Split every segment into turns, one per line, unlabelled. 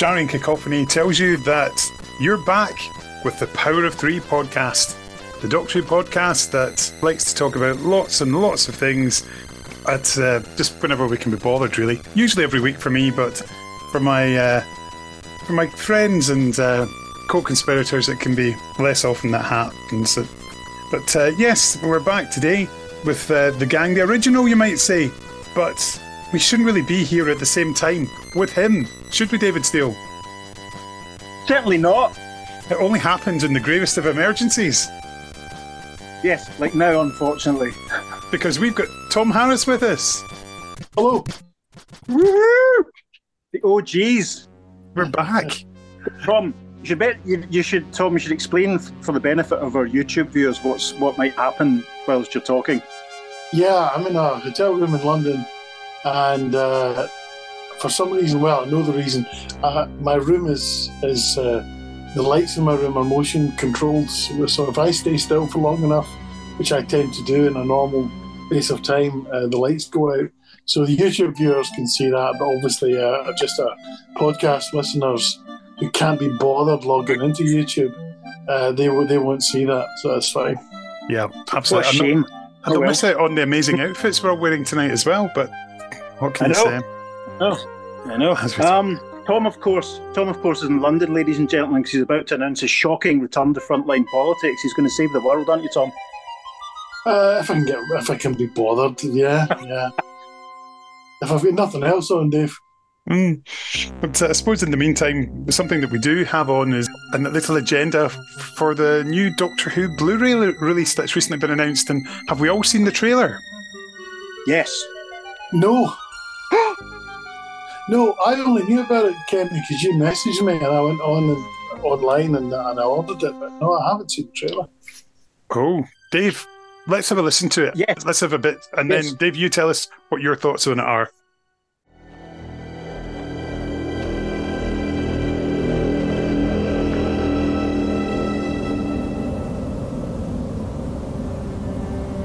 Jarring cacophony tells you that you're back with the Power of Three podcast, the Doctor Who podcast that likes to talk about lots and lots of things at uh, just whenever we can be bothered, really. Usually every week for me, but for my uh, for my friends and uh, co-conspirators, it can be less often that happens. But uh, yes, we're back today with uh, the gang, the original, you might say. But we shouldn't really be here at the same time with him, should be David Steele?
Certainly not.
It only happens in the gravest of emergencies.
Yes, like now, unfortunately.
Because we've got Tom Harris with us.
Hello.
Woo! The OGs.
We're back.
Tom, you should bet you, you should Tom, you should explain for the benefit of our YouTube viewers what's what might happen whilst you're talking.
Yeah, I'm in a hotel room in London, and uh, for some reason, well, I know the reason. Uh, my room is is uh, the lights in my room are motion controlled, so so if I stay still for long enough, which I tend to do in a normal space of time, uh, the lights go out. So the YouTube viewers can see that, but obviously, uh, just uh, podcast listeners who can't be bothered logging into YouTube, uh, they they won't see that, so that's fine.
Yeah,
What a
absolutely. I'm not-
shame.
I don't
Oh, well.
miss out on the amazing outfits we're all wearing tonight as well, but what can
I
you
know.
Say?
I know. Um, Tom, of course, Tom, of course, is in London, ladies and gentlemen, because he's about to announce his shocking return to frontline politics. He's going to save the world, aren't you, Tom?
Uh, if I can get, if I can be bothered, yeah, yeah. if I've got nothing else on, Dave.
Mm. But uh, I suppose in the meantime, something that we do have on is a little agenda for the new Doctor Who Blu-ray le- release that's recently been announced. And have we all seen the trailer?
Yes.
No. no, I only knew about it, Ken, because you messaged me and I went on and online and, and I ordered it. But no, I haven't seen the trailer.
Oh, Dave, let's have a listen to it.
Yes.
Let's have a bit, and
Yes.
then Dave, you tell us what your thoughts on it are.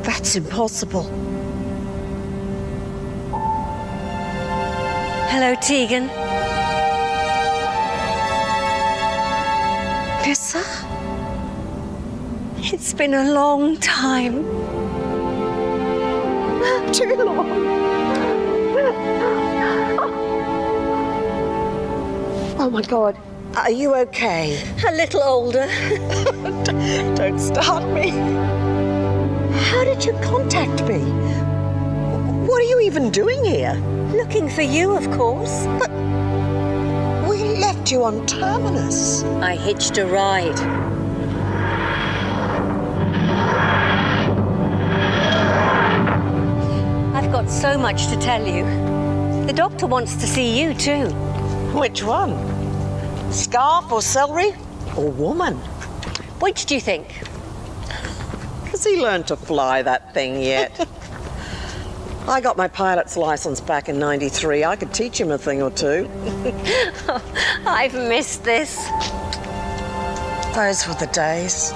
That's impossible.
Hello, Tegan.
Nyssa?
It's been a long time.
Too long. Oh my god. Are you okay?
A little older.
Don't start me. How did you contact me? What are you even doing here?
Looking for you, of course.
But we left you on Terminus.
I hitched a ride. I've got so much to tell you. The doctor wants to see you, too.
Which one? Scarf or celery? Or woman?
Which do you think?
Has he learned to fly that thing yet? I got my pilot's license back in 93. I could teach him a thing or two.
I've missed this.
Those were the days.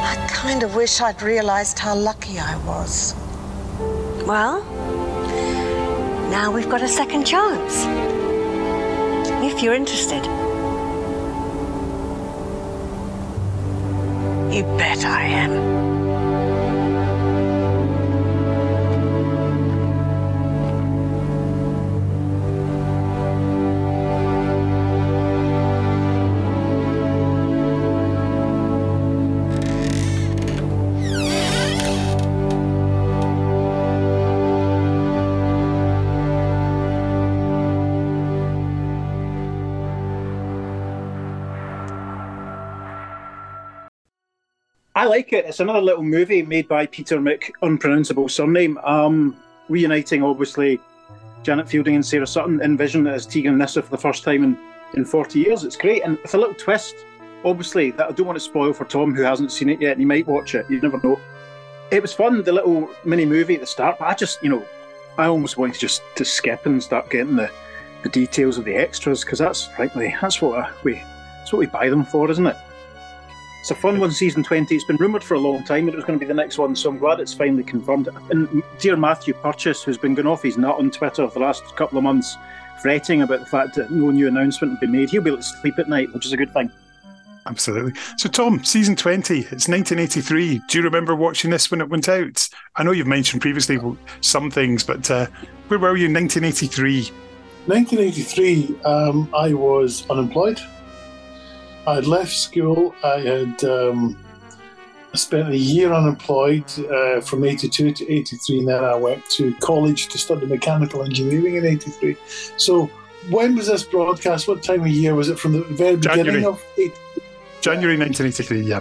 I kind of wish I'd realized how lucky I was.
Well, now we've got a second chance. If you're interested.
You bet I am.
Like it. It's another little movie made by Peter Mick, unpronounceable surname. Um, reuniting, obviously, Janet Fielding and Sarah Sutton in Vision as Tegan Nyssa for the first time in, in 40 years. It's great. And it's a little twist, obviously, that I don't want to spoil for Tom, who hasn't seen it yet, and he might watch it. You never know. It was fun, the little mini movie at the start, but I just, you know, I almost wanted to just to skip and start getting the, the details of the extras because that's frankly that's what uh, we that's what we buy them for, isn't it? It's a fun one, season 20. It's been rumoured for a long time that it was going to be the next one, so I'm glad it's finally confirmed. And dear Matthew Purchase, who's been going off his nut on Twitter for the last couple of months, fretting about the fact that no new announcement will be made, he'll be able to sleep at night, which is a good thing.
Absolutely. So, Tom, season 20, it's 1983. Do you remember watching this when it went out? I know you've mentioned previously some things, but uh, where were you in 1983?
1983, um, I was unemployed. I had left school. I had um, spent a year unemployed uh, from 82 to 83, and then I went to college to study mechanical engineering in 83. So, when was this broadcast? What time of year was it? From the very
January.
beginning of 80?
January 1983, yeah.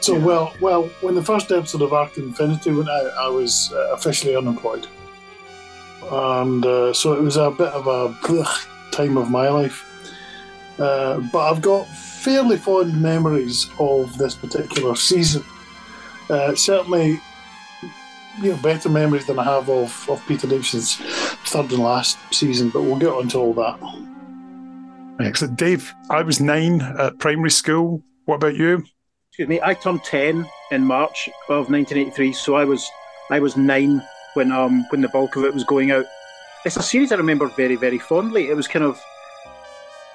So, well, well, when the first episode of Arc Infinity went out, I was uh, officially unemployed. And uh, so it was a bit of a time of my life. Uh, but I've got fairly fond memories of this particular season. Uh, certainly, you know, better memories than I have of, of Peter Davison's third and last season, but we'll get on to all that.
Excellent. Dave, I was nine at primary school. What about you?
Excuse me, I turned 10 in March of 1983, so I was I was nine when um when the bulk of it was going out. It's a series I remember very very fondly. It was kind of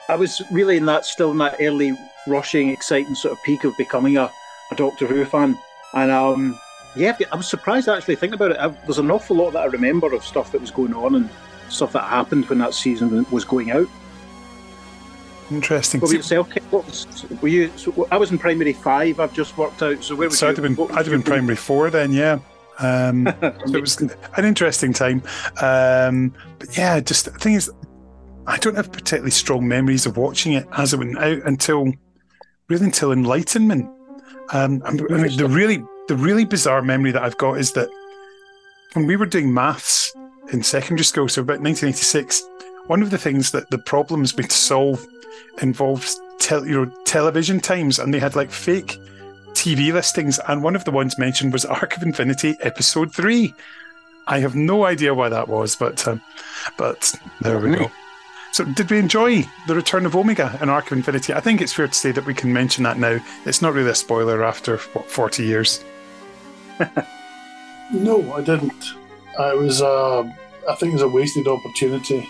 I was really in that still in that early rushing, exciting sort of peak of becoming a, a Doctor Who fan, and um yeah, I was surprised actually thinking about it. I, there's an awful lot that I remember of stuff that was going on and stuff that happened when that season was going out.
Interesting.
What about yourself? What was, were you? So I was in primary five. I've just worked out. So where was
So
you?
I'd have been, I'd have been primary four then, yeah. Um, so it was an interesting time. Um, but yeah, just the thing is, I don't have particularly strong memories of watching it as it went out until really until Enlightenment. Um, I mean, the really the really bizarre memory that I've got is that when we were doing maths in secondary school, so about 1986, one of the things that the problems we had to solve involved tel- you know, television times, and they had like fake TV listings, and one of the ones mentioned was Arc of Infinity Episode Three. I have no idea why that was, but um, but there we go. So, did we enjoy the return of Omega in Arc of Infinity? I think it's fair to say that we can mention that now. It's not really a spoiler after what forty years.
No, I didn't. I was, uh, I think it was a wasted opportunity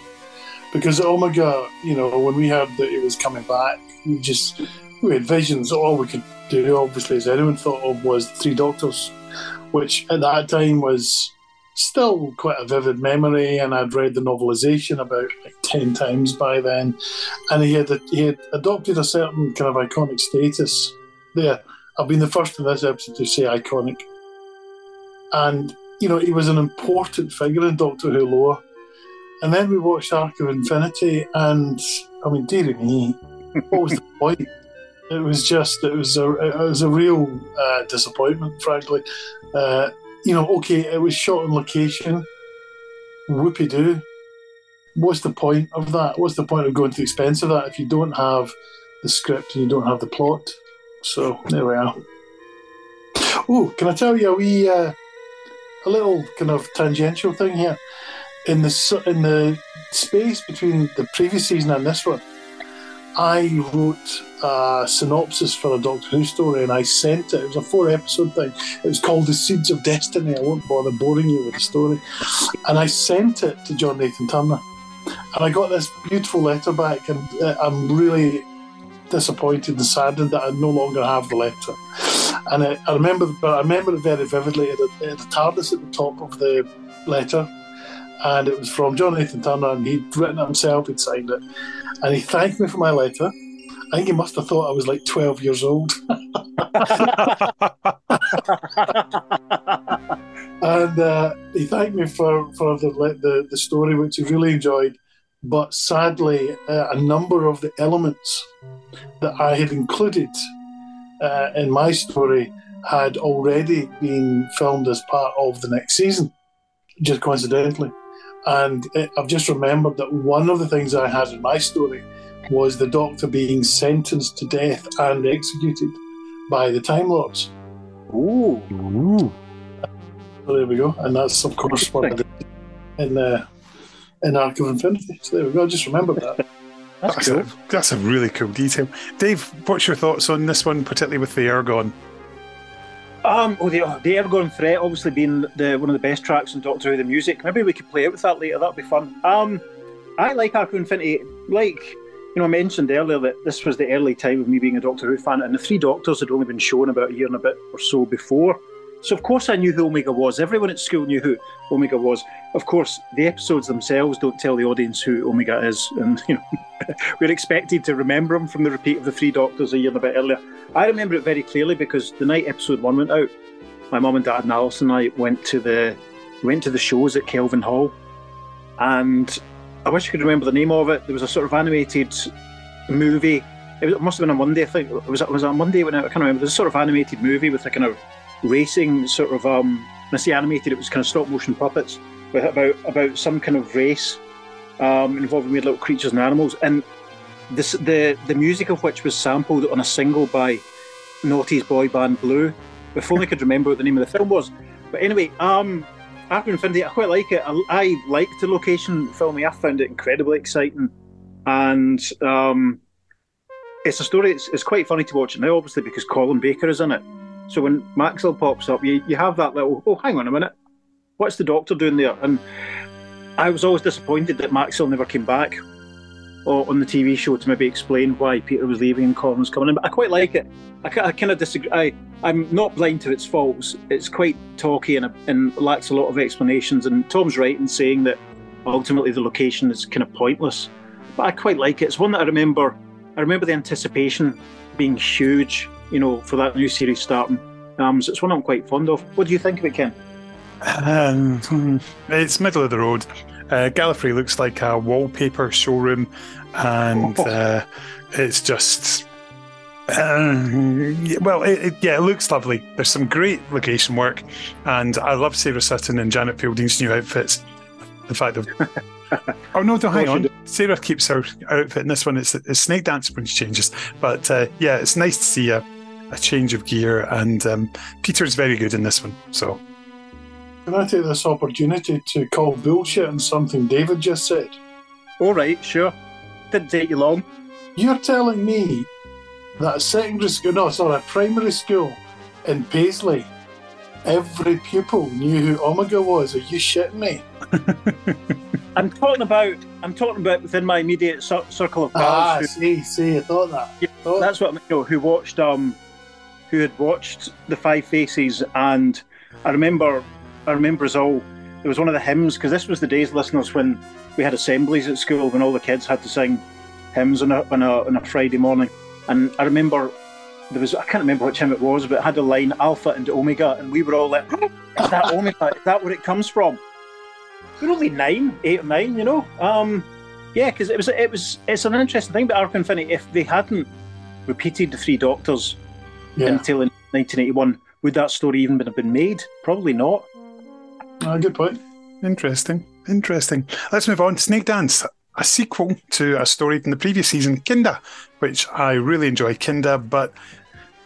because Omega, you know, when we heard that it was coming back, we just we had visions. All we could do, obviously, as anyone thought of, was Three Doctors, which at that time was still quite a vivid memory. And I'd read the novelization about like ten times by then, and he had he had adopted a certain kind of iconic status. There, I've been the first in this episode to say iconic and you know he was an important figure in Doctor Who lore. And then we watched Arc of Infinity, and I mean, dear me, what was the point? It was just, it was a, it was a real uh, disappointment, frankly. Uh, you know, okay, it was shot on location. Whoopie doo. What's the point of that? What's the point of going to the expense of that if you don't have the script and you don't have the plot? So there we are. Oh, can I tell you a wee, uh, a little kind of tangential thing here? In the in the space between the previous season and this one, I wrote a synopsis for a Doctor Who story and I sent it. It was a four episode thing. It was called The Seeds of Destiny. I won't bother boring you with the story. And I sent it to John Nathan Turner. And I got this beautiful letter back, and uh, I'm really disappointed and saddened that I no longer have the letter. And I, I remember, but I remember it very vividly. It had, it had TARDIS at the top of the letter, and it was from John Nathan Turner, and he'd written it himself. He'd signed it, and he thanked me for my letter. I think he must have thought I was like 12 years old. and uh, he thanked me for, for the, the, the story, which he really enjoyed. But sadly, uh, a number of the elements that I had included uh, in my story had already been filmed as part of the next season, just coincidentally. And it, I've just remembered that one of the things I had in my story was the Doctor being sentenced to death and executed by the Time Lords.
Ooh.
Ooh.
So there we go, and that's of course what I did in uh, in Arc of Infinity. So there we go. I just remembered that.
That's,
That's
cool.
a, that's a really cool detail. Dave, what's your thoughts on this one, particularly with the Ergon?
Um, oh, the, oh, the Ergon Threat obviously being the one of the best tracks in Doctor Who the music. Maybe we could play it with that later. That'd be fun. Um, I like Arc of Infinity. Like you know, I mentioned earlier that this was the early time of me being a Doctor Who fan, and the Three Doctors had only been shown about a year and a bit or so before. So of course I knew who Omega was. Everyone at school knew who Omega was. Of course, the episodes themselves don't tell the audience who Omega is, and you know we're expected to remember him from the repeat of the Three Doctors a year and a bit earlier. I remember it very clearly because the night episode one went out, my mum and dad and Alice and I went to the went to the shows at Kelvin Hall, and I wish I could remember the name of it. There was a sort of animated movie. It, was, it must have been a Monday, I think. It was it was a Monday when I, I can't remember. There's a sort of animated movie with a kind of racing sort of um. When animated, it was kind of stop motion puppets with about about some kind of race um, involving weird little creatures and animals, and this the the music of which was sampled on a single by Naughty's boy band Blue. If only I could remember what the name of the film was. But anyway, um, of Infinity, I quite like it. I, I liked the location filming. I found it incredibly exciting, and um, it's a story. It's, it's quite funny to watch it now, obviously because Colin Baker is in it. So when Maxwell pops up, you, you have that little oh, hang on a minute, what's the Doctor doing there? And I was always disappointed that Maxwell never came back or on the TV show to maybe explain why Peter was leaving and Colin coming in. But I quite like it. I, I kind of disagree. I, I'm not blind to its faults. It's quite talky and, and lacks a lot of explanations. And Tom's right in saying that ultimately the location is kind of pointless. But I quite like it. It's one that I remember. I remember the anticipation being huge, you know, for that new series starting. Um, so it's one I'm quite fond of. What do you think of it, Ken?
Um, it's middle of the road. Uh, Gallifrey looks like a wallpaper showroom, and uh, it's just. Uh, well, it, it, yeah, it looks lovely. There's some great location work, and I love Sarah Sutton and Janet Fielding's new outfits. The fact of oh no, don't hang on. Sarah keeps her outfit in this one. It's, it's Snake Dance brings changes, but uh, yeah, it's nice to see a, a change of gear, and um, Peter's very good in this one. So
Can I take this opportunity to call bullshit on something David just said?
All right, sure. Didn't take you long.
You're telling me that a secondary school, no, sorry, a primary school in Paisley, every pupil knew who Omega was. Are you shitting me?
I'm talking about. I'm talking about within my immediate circle of
Ah,
pals. who,
see, see, I thought that.
Yeah,
Thought-
that's what I mean, you know, who watched um, who had watched the Five Faces, and I remember, I remember as all. It was one of the hymns because this was the days, listeners, when we had assemblies at school when all the kids had to sing hymns on a on a, on a Friday morning, and I remember there was I can't remember which hymn it was, but it had a line Alpha and Omega, and we were all like, "Is that Omega? Is that where it comes from?" We're only nine, eight or nine, you know. Um, yeah, because it was it was it's an interesting thing about Arc Infinity. If they hadn't repeated the Three Doctors
Yeah,
until in 1981, would that story even have been made? Probably not.
ah, good point.
Interesting. Interesting. Let's move on. Snake Dance, a sequel to a story from the previous season, Kinda, which I really enjoy Kinda, but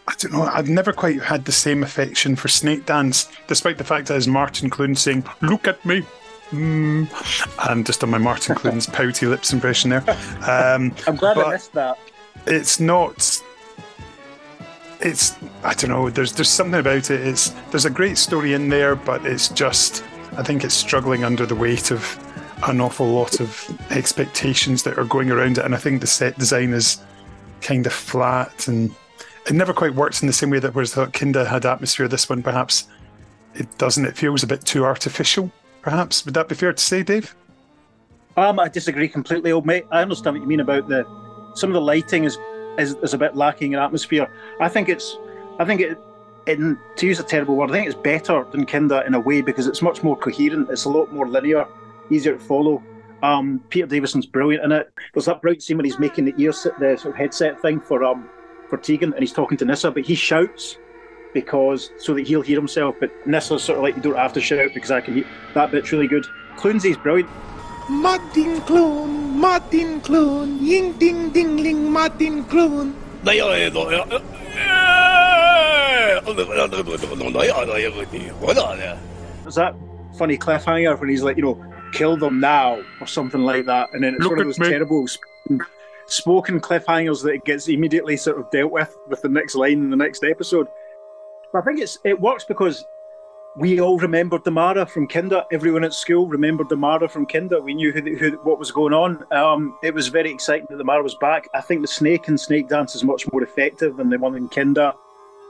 I don't know, I've never quite had the same affection for Snake Dance, despite the fact that as Martin Clunes saying, Look at me. Mm. And just on my Martin Clunes' pouty lips impression there. Um,
I'm glad
But-
I missed that.
it's not it's I don't know there's there's something about it. It's there's a great story in there but it's just I think it's struggling under the weight of an awful lot of expectations that are going around it. And I think the set design is kind of flat and it never quite works in the same way that thought Kinda had atmosphere this one perhaps it doesn't it feels a bit too artificial perhaps. Would that be fair to say Dave?
Um, I disagree completely, old mate. I understand what you mean about the some of the lighting is is, is a bit lacking in atmosphere. I think it's I think it in to use a terrible word, I think it's better than Kinda in a way because it's much more coherent. It's a lot more linear, easier to follow. Um, Peter Davison's brilliant in it. There's that brilliant scene when he's making the ear the sort of headset thing for um for Tegan and he's talking to Nyssa, but he shouts because so that he'll hear himself. But Nyssa's sort of like you don't have to shout because I can hear that bit's really good. Clunsy's brilliant.
Martin Clunes, Martin Clunes, ying ding ding ling, Martin Clunes.
There's that funny cliffhanger when he's like, you know, kill them now or something like that, and then it's
Look
one of those
me.
terrible spin, spoken cliffhangers that it gets immediately sort of dealt with with the next line in the next episode. But I think it's it works because we all remembered the Mara from Kinda. Everyone at school remembered the Mara from Kinda. We knew who, who what was going on. Um, it was very exciting that the Mara was back. I think the Snake and Snake Dance is much more effective than the one in Kinda.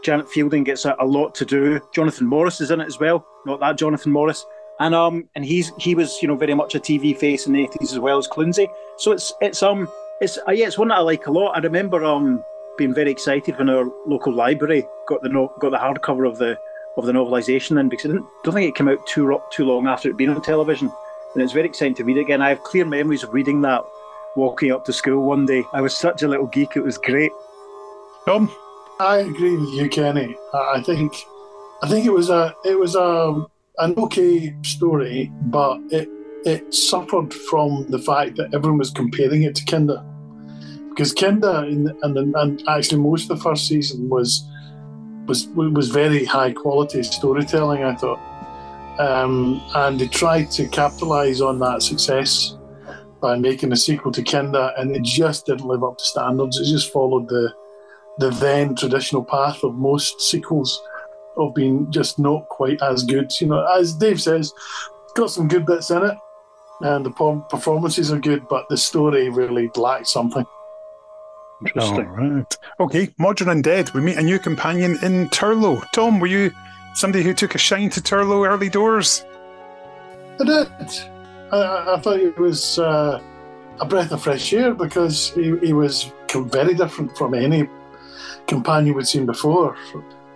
Janet Fielding gets a, a lot to do. Jonathan Morris is in it as well. Not that Jonathan Morris. And um and he's he was you know very much a TV face in the eighties as well as Clunsey. So it's it's um it's uh, yeah it's one that I like a lot. I remember um being very excited when our local library got the got the hardcover of the of the novelisation then because I didn't, don't think it came out too too long after it being on television. And it's very exciting to read it again. I have clear memories of reading that walking up to school one day. I was such a little geek; it was great.
Tom,
I agree with you, Kenny. I think, I think it was a it was a an okay story, but it it suffered from the fact that everyone was comparing it to Kinda, because Kinda and and, and actually most of the first season was was was very high quality storytelling. I thought, um, and they tried to capitalize on that success by making a sequel to Kinda, and it just didn't live up to standards. It just followed the the then traditional path of most sequels of being just not quite as good. You know, as Dave says, got some good bits in it, and the performances are good, but the story really lacked something.
Interesting. All right. Okay, Mawdryn Undead. We meet a new companion in Turlough. Tom, were you somebody who took a shine to Turlough early doors?
I did. I, I thought it was uh, a breath of fresh air because he, he was very different from any companion we'd seen before.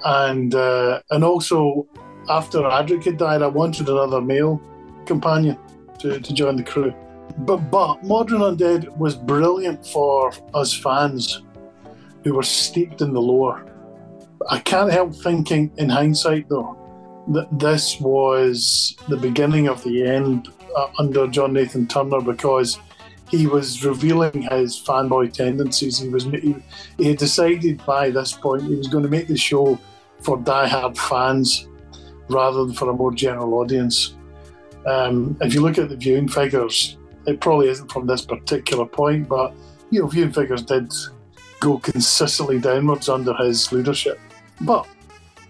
And uh, and also, after Adric had died, I wanted another male companion to, to join the crew. But but Mawdryn Undead was brilliant for us fans who were steeped in the lore. I can't help thinking, in hindsight, though, that this was the beginning of the end uh, under John Nathan Turner because he was revealing his fanboy tendencies. He was he, he had decided by this point he was going to make the show for die-hard fans rather than for a more general audience. Um, if you look at the viewing figures, it probably isn't from this particular point, but you know, viewing figures did go consistently downwards under his leadership. But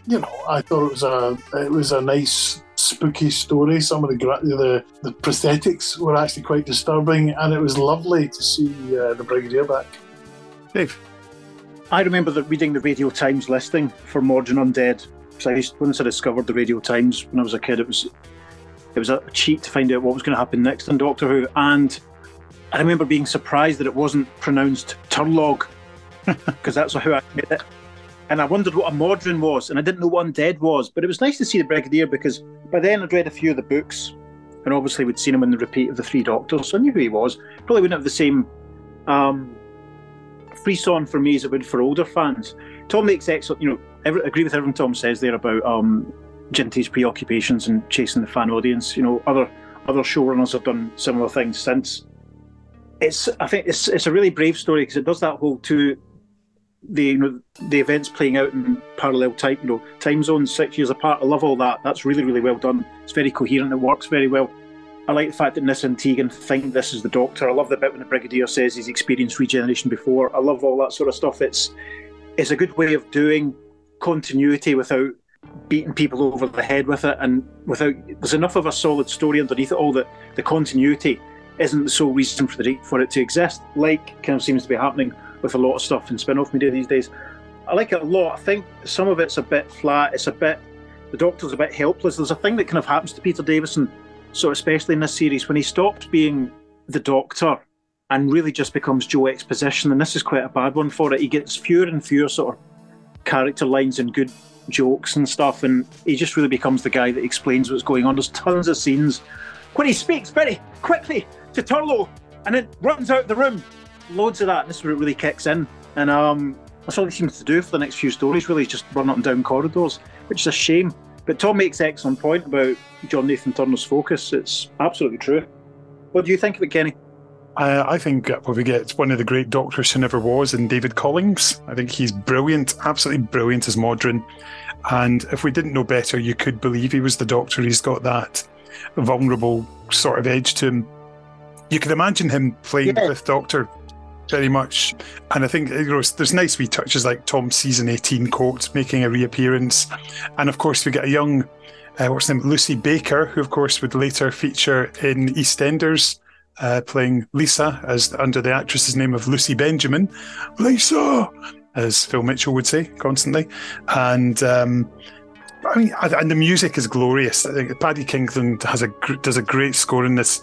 you know, I thought it was a it was a nice spooky story. Some of the the, the prosthetics were actually quite disturbing, and it was lovely to see uh, the Brigadier back.
Dave,
I remember that reading the Radio Times listing for Mawdryn Undead. Because I used, once I discovered the Radio Times when I was a kid, it was it was a cheat to find out what was going to happen next in Doctor Who. And I remember being surprised that it wasn't pronounced Turlog, because that's how I made it. And I wondered what a Mawdryn was, and I didn't know what Undead was. But it was nice to see the Brigadier because by then I'd read a few of the books, and obviously we'd seen him in the repeat of the Three Doctors, so I knew who he was. Probably wouldn't have the same um, frisson for me as it would for older fans. Tom makes excellent, you know, every, agree with everything Tom says there about um, Ginty's preoccupations and chasing the fan audience. You know, other other showrunners have done similar things since. It's I think it's it's a really brave story because it does that whole two the you know the events playing out in parallel time you know time zones six years apart. I love all that. That's really really well done. It's very coherent. It works very well. I like the fact that Nyssa and Tegan think this is the Doctor. I love the bit when the Brigadier says he's experienced regeneration before. I love all that sort of stuff. It's it's a good way of doing continuity without beating people over the head with it, and without there's enough of a solid story underneath it all that the continuity isn't the sole reason for the for it to exist, like kind of seems to be happening with a lot of stuff in spin-off media these days. I like it a lot. I think some of it's a bit flat. It's a bit the Doctor's a bit helpless. There's a thing that kind of happens to Peter Davison, so especially in this series when he stops being the Doctor and really just becomes Joe Exposition, and this is quite a bad one for it. He gets fewer and fewer sort of character lines and good jokes and stuff, and he just really becomes the guy that explains what's going on. There's tons of scenes when he speaks very quickly to Turlough and then runs out the room. Loads of that. And This is where it really kicks in, and um, that's all he seems to do for the next few stories. Really, just run up and down corridors, which is a shame. But Tom makes excellent point about John Nathan Turner's focus. It's absolutely true. What do you think of it, Kenny?
I, I think well, we get one of the great doctors who never was in David Collings. I think he's brilliant, absolutely brilliant as Mawdryn. And if we didn't know better, you could believe he was the doctor. He's got that vulnerable sort of edge to him. You could imagine him playing yeah. the Fifth Doctor very much. And I think you know, there's nice wee touches like Tom's season 18 quote making a reappearance. And of course, we get a young, uh, what's name, Lucy Baker, who of course would later feature in EastEnders. Uh, playing Lisa as under the actress's name of Lucy Benjamin, Lisa, as Phil Mitchell would say constantly, and um, I mean, and the music is glorious. I think Paddy Kingsland has a does a great score in this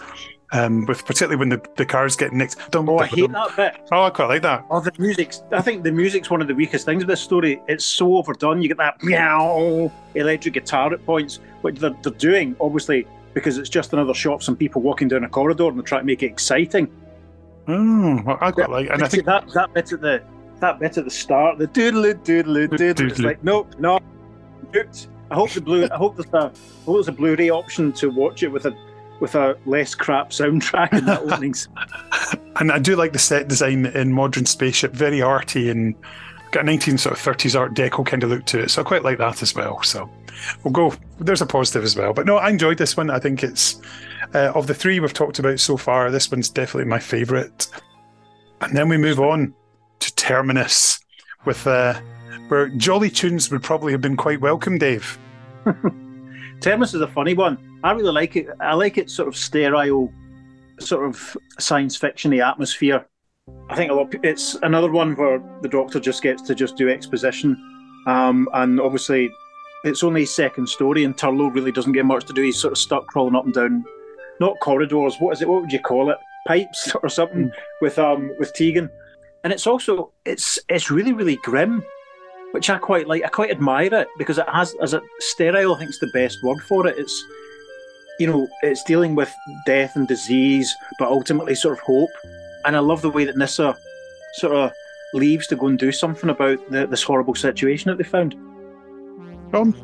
um, with particularly when the, the cars get nicked.
Don't, oh, I hate that bit.
Oh, I quite like that.
Oh, the music's. I think the music's one of the weakest things of this story. It's so overdone. You get that meow electric guitar at points, which they're, they're doing obviously because it's just another shop, some people walking down a corridor, and they try to make it exciting.
Oh, I quite like, and I think
that that bit at the that bit at the start, the doodle doodle doodle. It's like nope, no, I hope the blue. I hope there's a. I hope there's a Blu-ray option to watch it with a with a less crap soundtrack in the openings.
and I do like the set design in Modern Spaceship, very arty and got a 19 sort of 30s Art Deco kind of look to it. So I quite like that as well. So we'll go. There's a positive as well. But no, I enjoyed this one. I think it's uh, of the three we've talked about so far. This one's definitely my favourite. And then we move on to Terminus with uh, where Jolly Tunes would probably have been quite welcome, Dave.
Terminus is a funny one. I really like it. I like it sort of sterile, sort of science fictiony atmosphere. I think a lot. It's another one where the Doctor just gets to just do exposition, um, and obviously, it's only second story, and Turlough really doesn't get much to do. He's sort of stuck crawling up and down, not corridors. What is it? What would you call it? Pipes or something mm. with um with Tegan, and it's also it's it's really really grim which I quite like. I quite admire it because it has as a sterile. I think it's the best word for it. It's you know it's dealing with death and disease, but ultimately sort of hope. And I love the way that Nyssa sort of leaves to go and do something about the, this horrible situation that they found.
Um,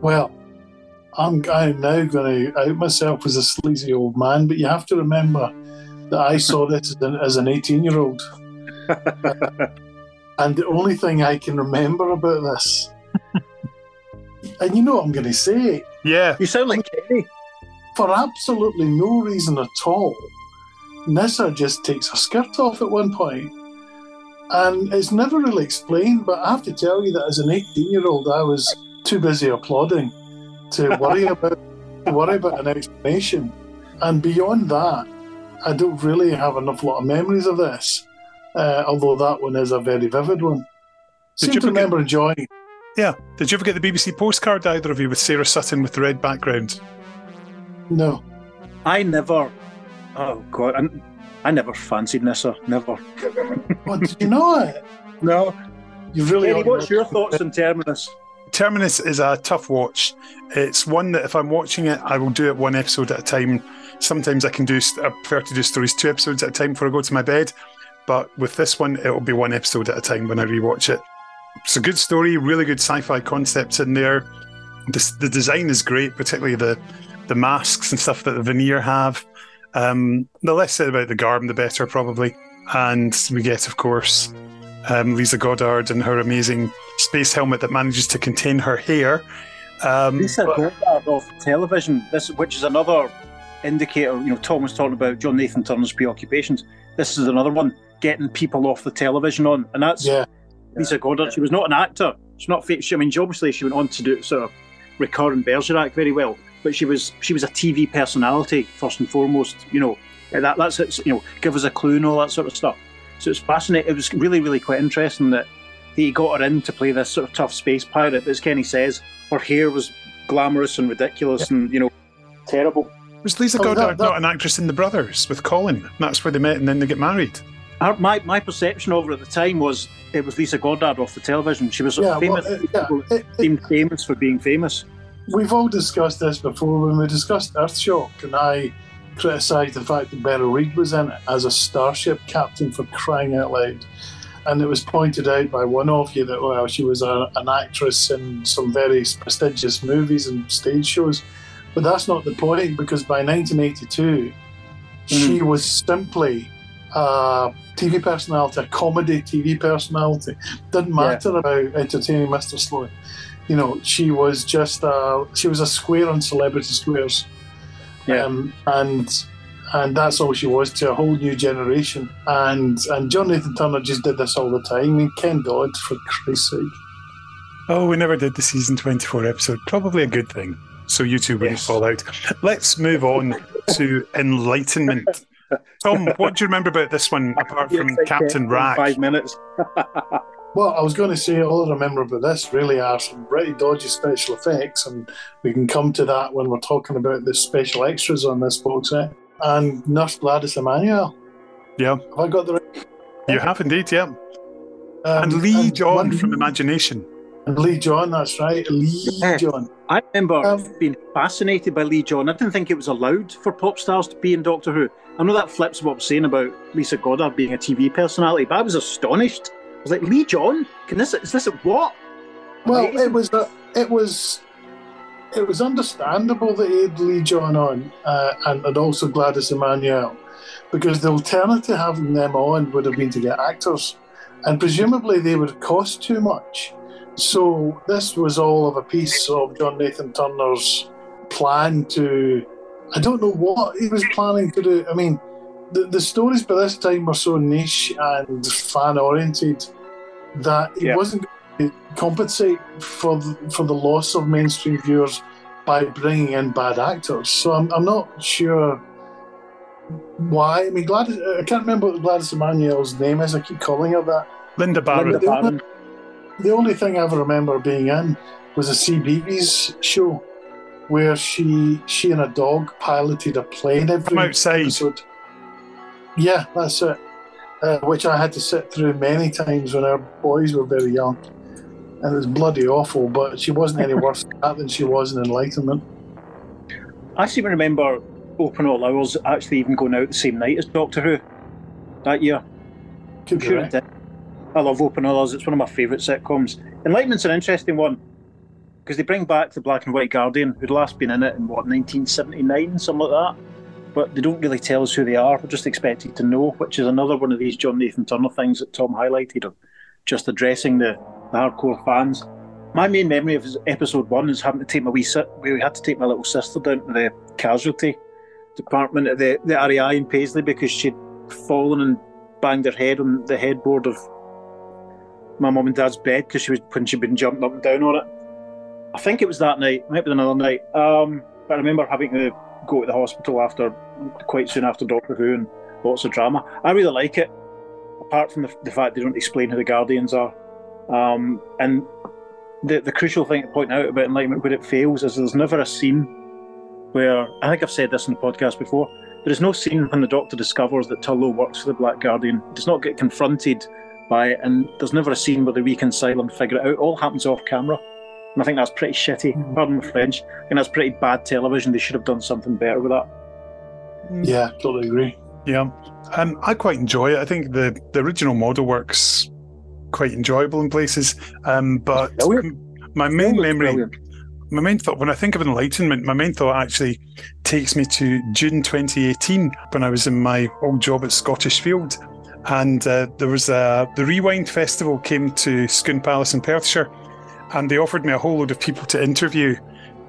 well, I'm, I'm now going to out myself as a sleazy old man, but you have to remember that I saw this as an, as an 18 year old. And the only thing I can remember about this, and you know what I'm going to say.
Yeah.
You sound like Kenny.
For absolutely no reason at all, Nyssa just takes her skirt off at one point. And it's never really explained, but I have to tell you that as an 18 year old, I was too busy applauding to worry about to worry about an explanation. And beyond that, I don't really have enough lot of memories of this uh, although that one is a very vivid one. Did Seem you to remember enjoying.
Yeah. Did you ever get the BBC postcard, either of you, with Sarah Sutton with the red background?
No.
I never. Oh, God. I, I never fancied Nyssa. Never.
What, oh, did you know it?
No.
You really
Eddie, what's your thoughts on Terminus?
Terminus is a tough watch. It's one that if I'm watching it, I will do it one episode at a time. Sometimes I can do, I prefer to do stories two episodes at a time before I go to my bed. But with this one, it'll be one episode at a time when I rewatch it. It's a good story, really good sci-fi concepts in there. The, the design is great, particularly the the masks and stuff that the Vanir have. Um, the less said about the garb, the better, probably. And we get, of course, um, Lisa Goddard and her amazing space helmet that manages to contain her hair.
Um, Lisa but, Goddard of television, this which is another indicator. You know, Tom was talking about John Nathan Turner's preoccupations. This is another one getting people off the television on, and that's
yeah.
Lisa Goddard. She was not an actor. She's not. She, I mean, obviously, she went on to do sort of recurring Bergerac very well, but she was she was a TV personality first and foremost. You know, that that's it's, you know, give us a clue and all that sort of stuff. So it's fascinating. It was really, really quite interesting that he got her in to play this sort of tough space pirate. But As Kenny says, her hair was glamorous and ridiculous, yeah. and you know, terrible.
Was Lisa oh, Goddard that, that... not an actress in The Brothers with Colin? That's where they met, and then they get married
my, my perception of her at the time was it was Lisa Goddard off the television. She was yeah, famous. Well, uh, yeah, it, seemed famous for being famous.
We've all discussed this before when we discussed Earthshock, and I criticised the fact that Beryl Reid was in it as a starship captain for crying out loud. And it was pointed out by one of you that well, she was a, an actress in some very prestigious movies and stage shows. But that's not the point because by 1982, mm. she was simply a TV personality, a comedy TV personality. Didn't matter yeah. about entertaining Mr. Sloane. You know, she was just a she was a square on Celebrity Squares.
Yeah. Um,
and and that's all she was to a whole new generation. And and Jonathan Turner just did this all the time. I mean, Ken Dodd, for Christ's sake.
Oh, we never did the season 24 episode. Probably a good thing. So you two wouldn't
Yes.
fall out. Let's move on to Enlightenment. Tom, what do you remember about this one apart from Captain
can.
Rack?
Five minutes.
Well, I was going to say all I remember about this really are some pretty dodgy special effects, and we can come to that when we're talking about the special extras on this box set. And Nurse Gladys Emanuel.
Yeah,
Have I got the right?
you have indeed, yeah.
Um,
and Lee John
one-
from Imagination.
And Lee John, that's right. Lee John.
I remember
Um,
being fascinated by Lee John. I didn't think it was allowed for pop stars to be in Doctor Who. I know that flips what I was saying about Lisa Goddard being a TV personality, but I was astonished. I was like, Lee John? Can this is this a what?
Well,
Amazing.
it was a, it was it was understandable that he had Lee John on uh, and, and also Gladys Emanuel because the alternative to having them on would have been to get actors and presumably they would cost too much. So this was all of a piece of John Nathan Turner's plan to I don't know what he was planning to do. I mean, the, the stories by this time were so niche and fan oriented that it
Yeah.
wasn't going to compensate for the, for the loss of mainstream viewers by bringing in bad actors. So I'm, I'm not sure why. I mean, Gladys, I can't remember what Gladys Emanuel's name is. I keep calling her that.
Linda Barrett.
Linda Barron.
The only thing I ever remember being in was a CBeebies show where she she and a dog piloted a plane every
From outside.
episode. Yeah, that's it. Uh, which I had to sit through many times when our boys were very young. And it was bloody awful, but she wasn't any worse than she was in Enlightenment.
I seem to remember Open All Hours actually even going out the same night as Doctor Who that year.
Could be
Sure it did. I love Open All Hours. It's one of my favourite sitcoms. Enlightenment's an interesting one because they bring back the Black and White Guardian, who'd last been in it in what 1979, something like that. But they don't really tell us who they are. We're just expected to know, which is another one of these John Nathan Turner things that Tom highlighted of just addressing the, the hardcore fans. My main memory of episode one is having to take my wee sit. We had to take my little sister down to the casualty department at the the RAI in Paisley because she'd fallen and banged her head on the headboard of my mum and dad's bed because she was when she'd been jumping up and down on it. I think it was that night, might be another night. Um, but I remember having to go to the hospital after quite soon after Doctor Who and lots of drama. I really like it, apart from the, the fact they don't explain who the Guardians are. Um, and the the crucial thing to point out about Enlightenment where it fails is there's never a scene where I think I've said this in the podcast before. There is no scene when the Doctor discovers that Turlough works for the Black Guardian. Does not get confronted by it, and there's never a scene where they reconcile and figure it out. It all happens off camera. And I think that's pretty shitty. Pardon my French. I think that's pretty bad television. They should have done something better with that.
Yeah, totally agree.
Yeah, um, I quite enjoy it. I think the the original model works quite enjoyable in places. Um, but
Brilliant.
my main memory,
brilliant.
my main thought when I think of Enlightenment, my main thought actually takes me to June 2018 when I was in my old job at Scottish Field, and uh, there was a the Rewind Festival came to Scone Palace in Perthshire, and they offered me a whole load of people to interview,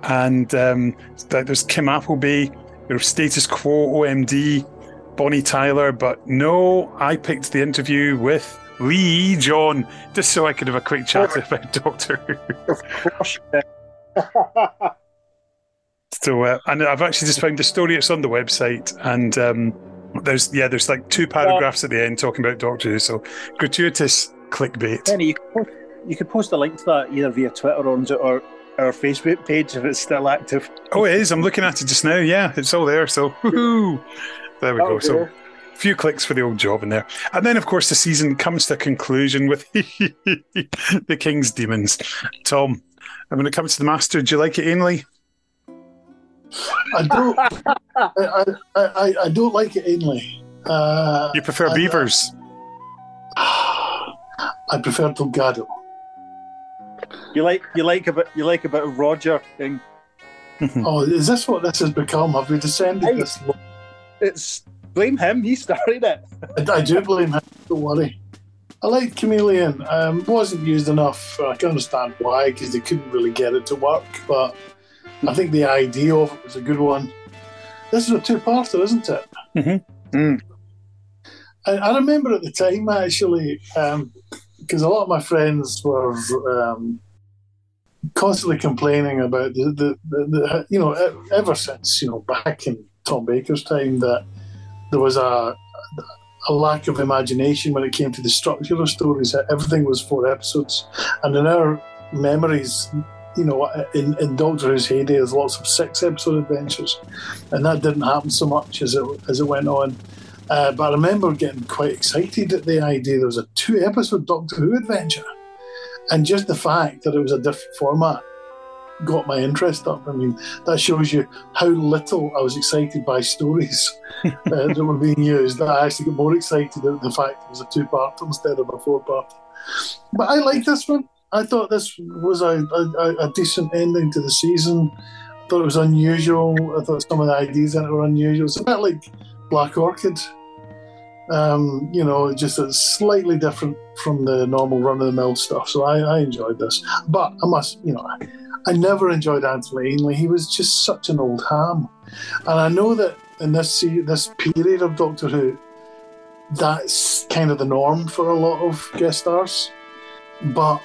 and um, there's Kim Appleby, there's Status Quo, OMD, Bonnie Tyler, but no, I picked the interview with Lee John just so I could have a quick chat about Doctor Who.
Of course.
So, uh, and I've actually just found the story. It's on the website, and um, there's yeah, there's like two paragraphs at the end talking about Doctor Who. So, gratuitous clickbait.
Penny, you post, you could post a link to that either via Twitter or on our, our Facebook page if it's still active.
Oh, it is. I'm looking at it just now. Yeah, it's all there. So, woohoo! There we go. So, a few clicks for the old job in there. And then, of course, the season comes to a conclusion with the King's Demons. Tom, and when it comes to the Master, do you like it, Ainley?
I don't. I, I, I, I don't like it Ainley. Uh,
You prefer
I-
Beevers?
I prefer Delgado.
You like you like a bit you like a bit of Roger thing.
Oh, is this what this has become? Have we descended
Hey.
this low?
It's blame him. He started it.
I, I do blame him. Don't worry. I like Kamelion. Um, wasn't used enough. I can understand why, because they couldn't really get it to work. But I think the idea of it was a good one. this is a two-parter, isn't it?
Mm-hmm.
Mm.
I, I remember at the time actually, because a lot of my friends were um, constantly complaining about the, the, the, the, you know, ever since you know back in Tom Baker's time that there was a a lack of imagination when it came to the structure of stories. That everything was four episodes, and in our memories, you know, in, in Doctor Who's heyday, there's lots of six episode adventures, and that didn't happen so much as it as it went on. Uh, but I remember getting quite excited at the idea there was a two episode Doctor Who adventure. And just the fact that it was a different format got my interest up. I mean, that shows you how little I was excited by stories uh, that were being used. That I actually got more excited at the fact it was a two part instead of a four part. But I like this one. I thought this was a, a, a decent ending to the season. I thought it was unusual. I thought some of the ideas in it were unusual. It's a bit like Black Orchid. Um, you know, just a slightly different from the normal run of the mill stuff. So I, I enjoyed this. But I must, you know, I, never enjoyed Anthony Ainley. He was just such an old ham. And I know that in this this period of Doctor Who, that's kind of the norm for a lot of guest stars. But,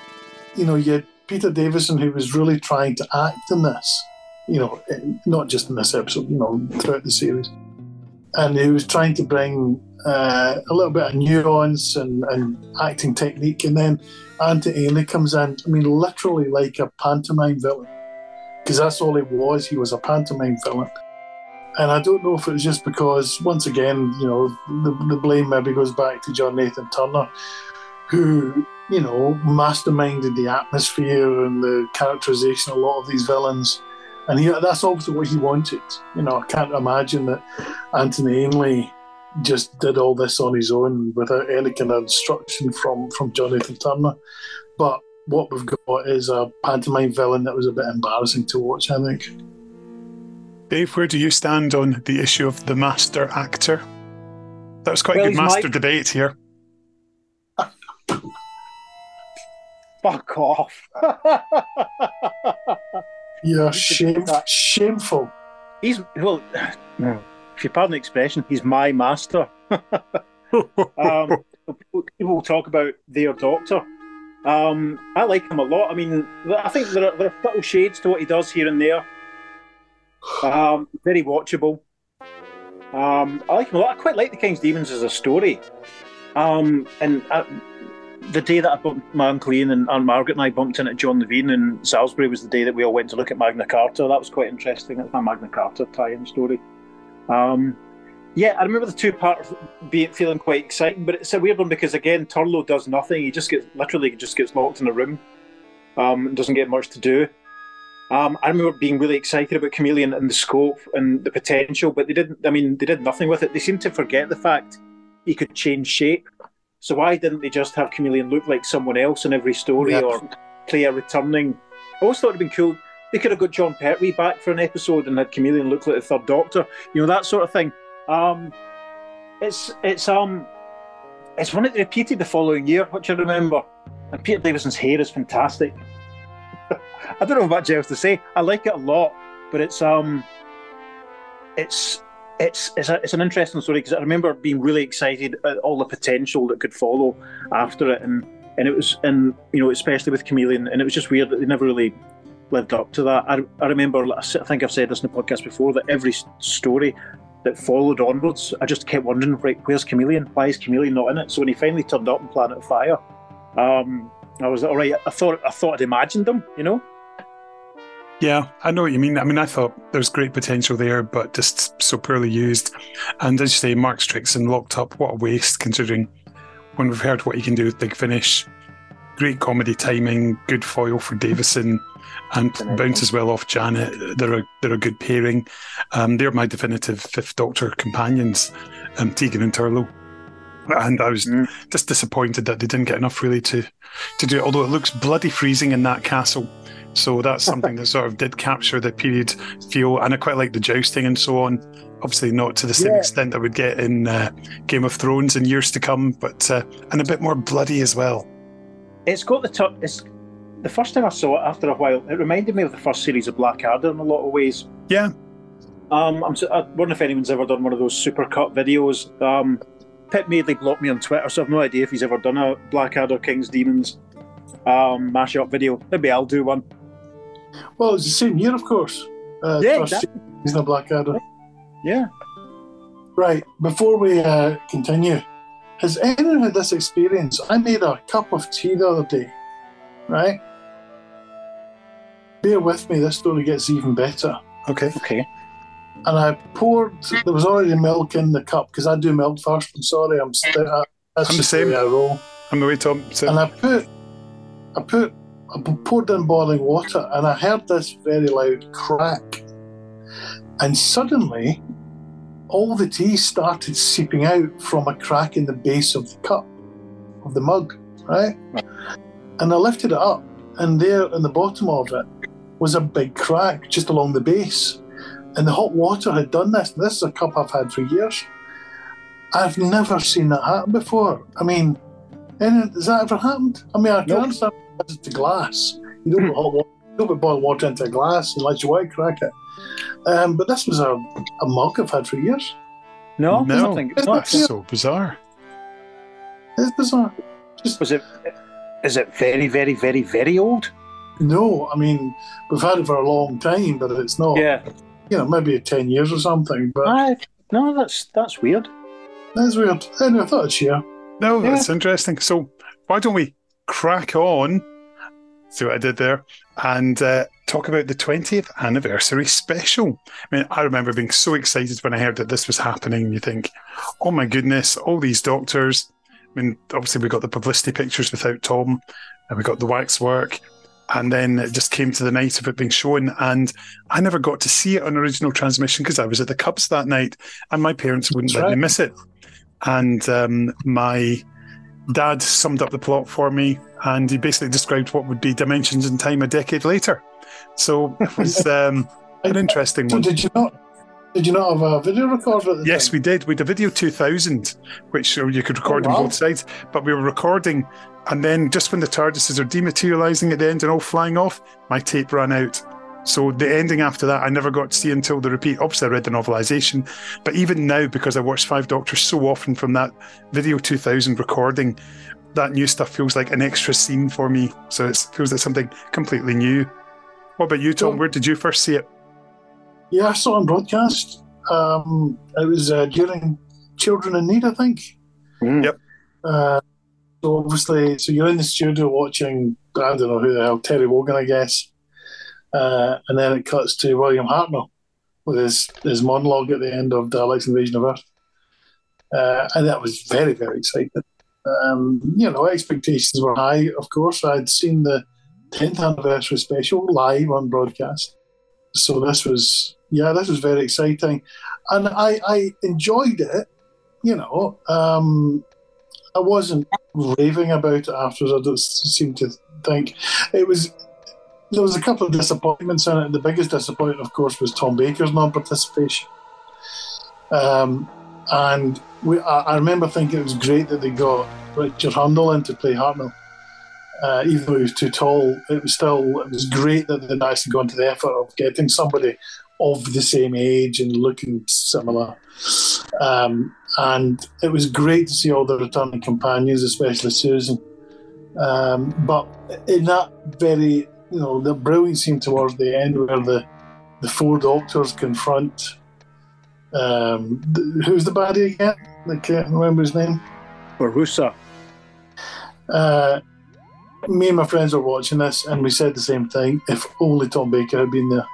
you know, you had Peter Davison who was really trying to act in this, you know, not just in this episode, you know, throughout the series. And he was trying to bring uh, a little bit of nuance and, and acting technique. And then Anthony Ainley comes in, I mean, literally like a pantomime villain, because that's all he was. He was a pantomime villain. And I don't know if it was just because, once again, you know, the, the blame maybe goes back to John Nathan Turner, who, you know, masterminded the atmosphere and the characterization of a lot of these villains. And he, that's obviously what he wanted. You know, I can't imagine that Anthony Ainley just did all this on his own without any kind of instruction from from John Nathan Turner. But what we've got is a pantomime villain that was a bit embarrassing to watch. I think.
Dave, where do you stand on the issue of the master actor? That was quite
Well,
a good master
Mike-
debate here.
Fuck off.
Yeah,
should
shame, shameful.
he's well, if you pardon the expression, he's my master. um, people, talk about their doctor. Um, I like him a lot. I mean, I think there are, there are subtle shades to what he does here and there. Um, very watchable. Um, I like him a lot. I quite like the King's Demons as a story. Um, and I, the day that I bumped my Uncle Ian and Aunt Margaret and I bumped into John Levine in Salisbury was the day that we all went to look at Magna Carta. That was quite interesting. That's my Magna Carta tie-in story. Um, yeah, I remember the two parts being feeling quite exciting, but it's a weird one because again, Turlough does nothing. He just gets literally just gets locked in a room, um, and doesn't get much to do. Um, I remember being really excited about Kamelion and the scope and the potential, but they didn't. I mean, they did nothing with it. They seemed to forget the fact he could change shape. So why didn't they just have Kamelion look like someone else in every story
Yeah.
or play a returning? I always thought it'd been cool. They could have got Jon Pertwee back for an episode and had Kamelion look like the Third Doctor. You know that sort of thing. Um, it's it's um it's one that they repeated the following year, which I remember. And Peter Davison's hair is fantastic. I don't know much else to say. I like it a lot, but it's um it's it's it's, a, it's an interesting story because I remember being really excited at all the potential that could follow after it, and and it was and you know especially with Kamelion, and it was just weird that they never really lived up to that. I, I remember, I think I've said this in the podcast before, that every story that followed onwards, I just kept wondering, right, where's Kamelion? Why is Kamelion not in it? So when he finally turned up in Planet of Fire, um, I was all right. I thought I thought I'd imagined him, you know.
Yeah, I know what you mean. I mean, I thought there's great potential there, but just so poorly used. And as you say, Mark Strickson locked up. What a waste, considering when we've heard what he can do with Big Finish. Great comedy timing, good foil for Davison, and bounces well off Janet. They're a they're a good pairing. Um, they're my definitive Fifth Doctor companions, um, Tegan and Turlough. And I was
Mm.
just disappointed that they didn't get enough really to to do it. Although it looks bloody freezing in that castle. So that's something that sort of did capture the period feel, and I quite like the jousting and so on. Obviously, not to the same
Yeah.
extent that we'd get in uh, Game of Thrones in years to come, but uh, and a bit more bloody as well.
It's got the tu- it's the first time I saw it after a while. It reminded me of the first series of Blackadder in a lot of ways.
Yeah,
Um, I'm, s- I wonder if anyone's ever done one of those supercut videos. Um, Pip Madeley blocked me on Twitter, so I've no idea if he's ever done a Blackadder King's Demons um, mashup video. Maybe I'll do one.
Well, it's the same year, of course. Uh,
Yeah, exactly.
He's the Blackadder.
Yeah.
Right, before we uh, continue, has anyone had this experience? I made a cup of tea the other day, right? Bear with me, this story gets even better.
Okay.
Okay.
And I poured, there was already milk in the cup because I do milk first. I'm sorry, I'm st- I, that's
I'm the same.
I roll.
I'm the way, Tom. So,
And I put, I put, I poured in boiling water, and I heard this very loud crack, and suddenly, all the tea started seeping out from a crack in the base of the cup, of the mug, right? And I lifted it up, and there in the bottom of it was a big crack just along the base, and the hot water had done this. This is a cup I've had for years. I've never seen that happen before. I mean, and has that ever happened? I mean, I can
Nope.
understand it's to glass. You don't put hot water, you don't put boiling water into a glass unless you want to crack it. Um, but this was a, a mug I've had for years.
No, there's
No.
nothing. It's not,
that's so bizarre.
It's bizarre.
was it? Is it very, very, very, very old?
No, I mean, we've had it for a long time, but it's not,
Yeah.
you know, maybe 10 years or something. But
I, no, that's that's weird.
that's weird. Anyway, I thought I'd share.
No,
Yeah.
that's interesting. So why don't we crack on? See what I did there, and uh, talk about the 20th anniversary special. I mean, I remember being so excited when I heard that this was happening. You think, oh my goodness, all these doctors. I mean, obviously we got the publicity pictures without Tom, and we got the waxwork, and then it just came to the night of it being shown, and I never got to see it on original transmission because I was at the Cubs that night, and my parents wouldn't
That's
let me miss it. And um, my dad summed up the plot for me, and he basically described what would be Dimensions in Time a decade later. So it was um, an interesting
So
one.
did you not? Did you not have a video recorder at the
Yes,
time?
we did. We had a video 2000, which uh, you could record
Oh,
on
wow.
both sides, but we were recording, and then just when the TARDISes are dematerializing at the end and all flying off, my tape ran out. So the ending after that, I never got to see until the repeat. Obviously, I read the novelization, but even now, because I watched Five Doctors so often from that video 2000 recording, that new stuff feels like an extra scene for me. So it feels like something completely new. What about you, Tom?
Well-
Where did you first see it?
Yeah, I saw it on broadcast. Um, it was uh, during Children in Need, I think.
Mm.
Yep.
Uh, so obviously, so you're in the studio watching, I don't know who the hell, Terry Wogan, I guess. Uh, and then it cuts to William Hartnell with his, his monologue at the end of the Dalek Invasion of Earth. Uh, and that was very, very exciting. Um, you know, expectations were high, of course. I'd seen the 10th anniversary special live on broadcast. So this was, yeah, this was very exciting. And I, I enjoyed it, you know. Um, I wasn't raving about it afterwards. I don't seem to think it was. There was a couple of disappointments in it. The biggest disappointment, of course, was Tom Baker's non-participation. Um, and we, I, I remember thinking it was great that they got Richard Hurndall in to play Hartnell. Uh, even though he was too tall, it was still it was great that they'd actually gone to the effort of getting somebody of the same age and looking similar. Um, and it was great to see all the returning companions, especially Susan. Um, but in that very, you know, the brilliant scene towards the end where the the four doctors confront um, th- who's the baddie again? I can't remember his name.
Borusa.
Uh, me and my friends were watching this, and we said the same thing. If only Tom Baker had been there,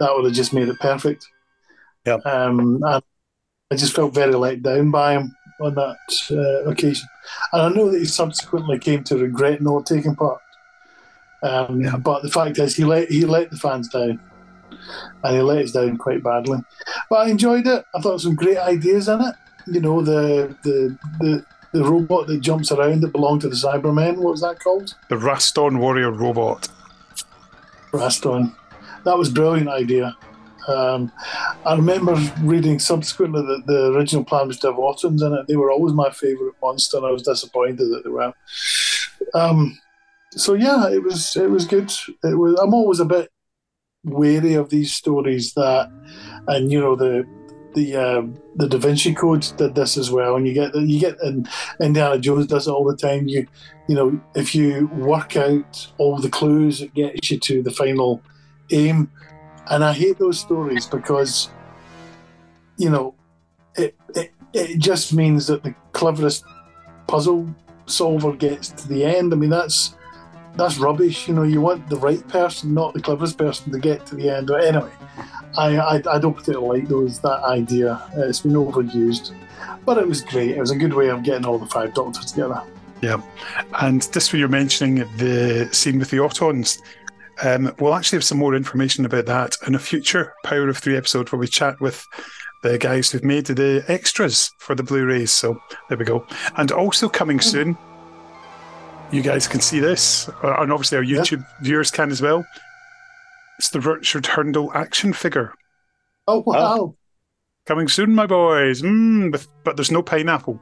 that would have just made it perfect.
Yeah.
Um, and I just felt very let down by him on that uh, occasion, and I know that he subsequently came to regret not taking part. Um,
Yeah.
But the fact is, he let he let the fans down, and he let us down quite badly. But I enjoyed it. I thought some great ideas in it. You know, the the the the robot that jumps around that belonged to the Cybermen. What was that called?
The Raston Warrior Robot.
Raston. That was a brilliant idea. Um, I remember reading subsequently that the original plan was to have Autons in it. They were always my favourite monster, and I was disappointed that they weren't. Um, so yeah, it was it was good. It was. I'm always a bit wary of these stories that, and you know the the um, the Da Vinci Code did this as well, and you get you get and Indiana Jones does it all the time. You you know if you work out all the clues, it gets you to the final aim. And I hate those stories because you know it it, it just means that the cleverest puzzle solver gets to the end. I mean that's that's rubbish. You know, you want the right person, not the cleverest person, to get to the end. But anyway, I, I, I don't particularly like those that idea. It's been overused, but it was great. It was a good way of getting all the five doctors together.
Yeah, and just when you're mentioning the scene with the Autons, um, we'll actually have some more information about that in a future Power of Three episode where we chat with the guys who've made the extras for the Blu-rays. So there we go. And also coming soon, you guys can see this, uh, and obviously our YouTube viewers can as well. It's the Richard Hurndall action figure.
Oh wow!
Coming soon, my boys. Mm, but, but there's no pineapple.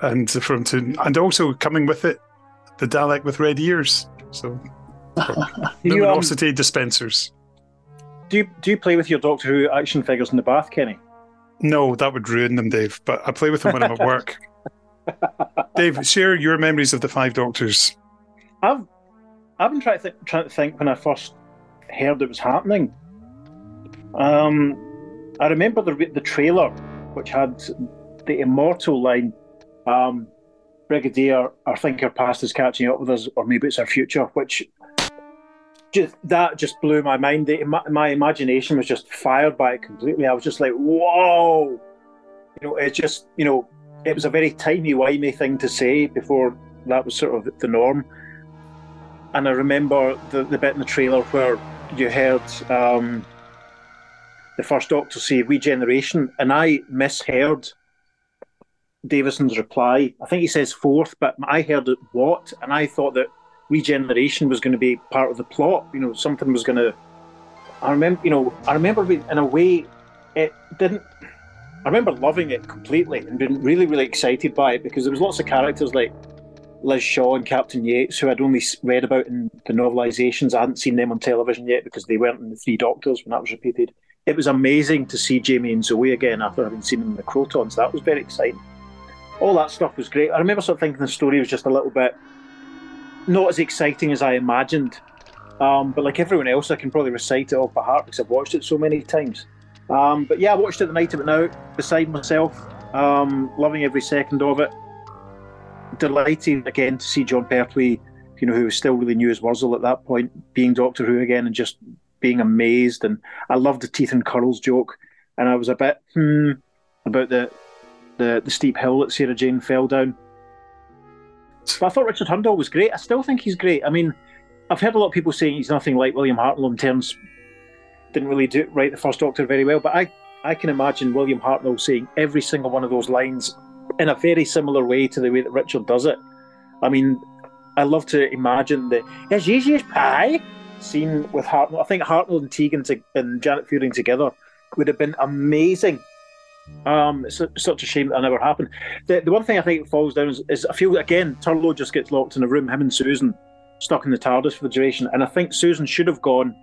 And from to and also coming with it, the Dalek with red ears. So
You, um,
dispensers.
do you do you play with your Doctor Who action figures in the bath, Kenny?
No, that would ruin them, Dave. But I play with them when I'm at work. Dave, share your memories of the Five Doctors.
I've I've been trying to, th- trying to think when I first heard it was happening. Um, I remember the the trailer, which had the immortal line, um, "Brigadier, I think our past is catching up with us, or maybe it's our future," which just that just blew my mind. The, my, my imagination was just fired by it completely. I was just like, "Whoa!" You know, it's just you know, it was a very timey wimey thing to say before that was sort of the norm. And I remember the, the bit in the trailer where you heard um, the first Doctor say regeneration, and I misheard Davison's reply. I think he says fourth, but I heard it what, and I thought that regeneration was going to be part of the plot. You know, something was going to. I remember, you know, I remember in a way, it didn't. I remember loving it completely and being really, really excited by it because there was lots of characters like Liz Shaw and Captain Yates who I'd only read about in the novelizations. I hadn't seen them on television yet because they weren't in the Three Doctors when that was repeated. It was amazing to see Jamie and Zoe again after having seen them in the Krotons. That was very exciting. All that stuff was great. I remember sort of thinking the story was just a little bit not as exciting as I imagined. Um, but like everyone else, I can probably recite it off by heart because I've watched it so many times. Um, but yeah, I watched it the night of it now, beside myself, um, loving every second of it. Delighted again to see Jon Pertwee, you know, who was still really new as Wurzel at that point, being Doctor Who again and just being amazed. And I loved the teeth and curls joke. And I was a bit hmm about the the, the steep hill that Sarah Jane fell down. I thought Richard Hurndall was great. I still think he's great. I mean, I've heard a lot of people saying he's nothing like William Hartnell in terms didn't really do write the first Doctor very well, but I I can imagine William Hartnell saying every single one of those lines in a very similar way to the way that Richard does it. I mean, I love to imagine the as easy as pie scene with Hartnell. I think Hartnell and Tegan to, and Janet Fielding together would have been amazing. Um, it's su- such a shame that never happened. The, the one thing I think falls down is, is I feel again Turlough just gets locked in a room, him and Susan stuck in the TARDIS for the duration, and I think Susan should have gone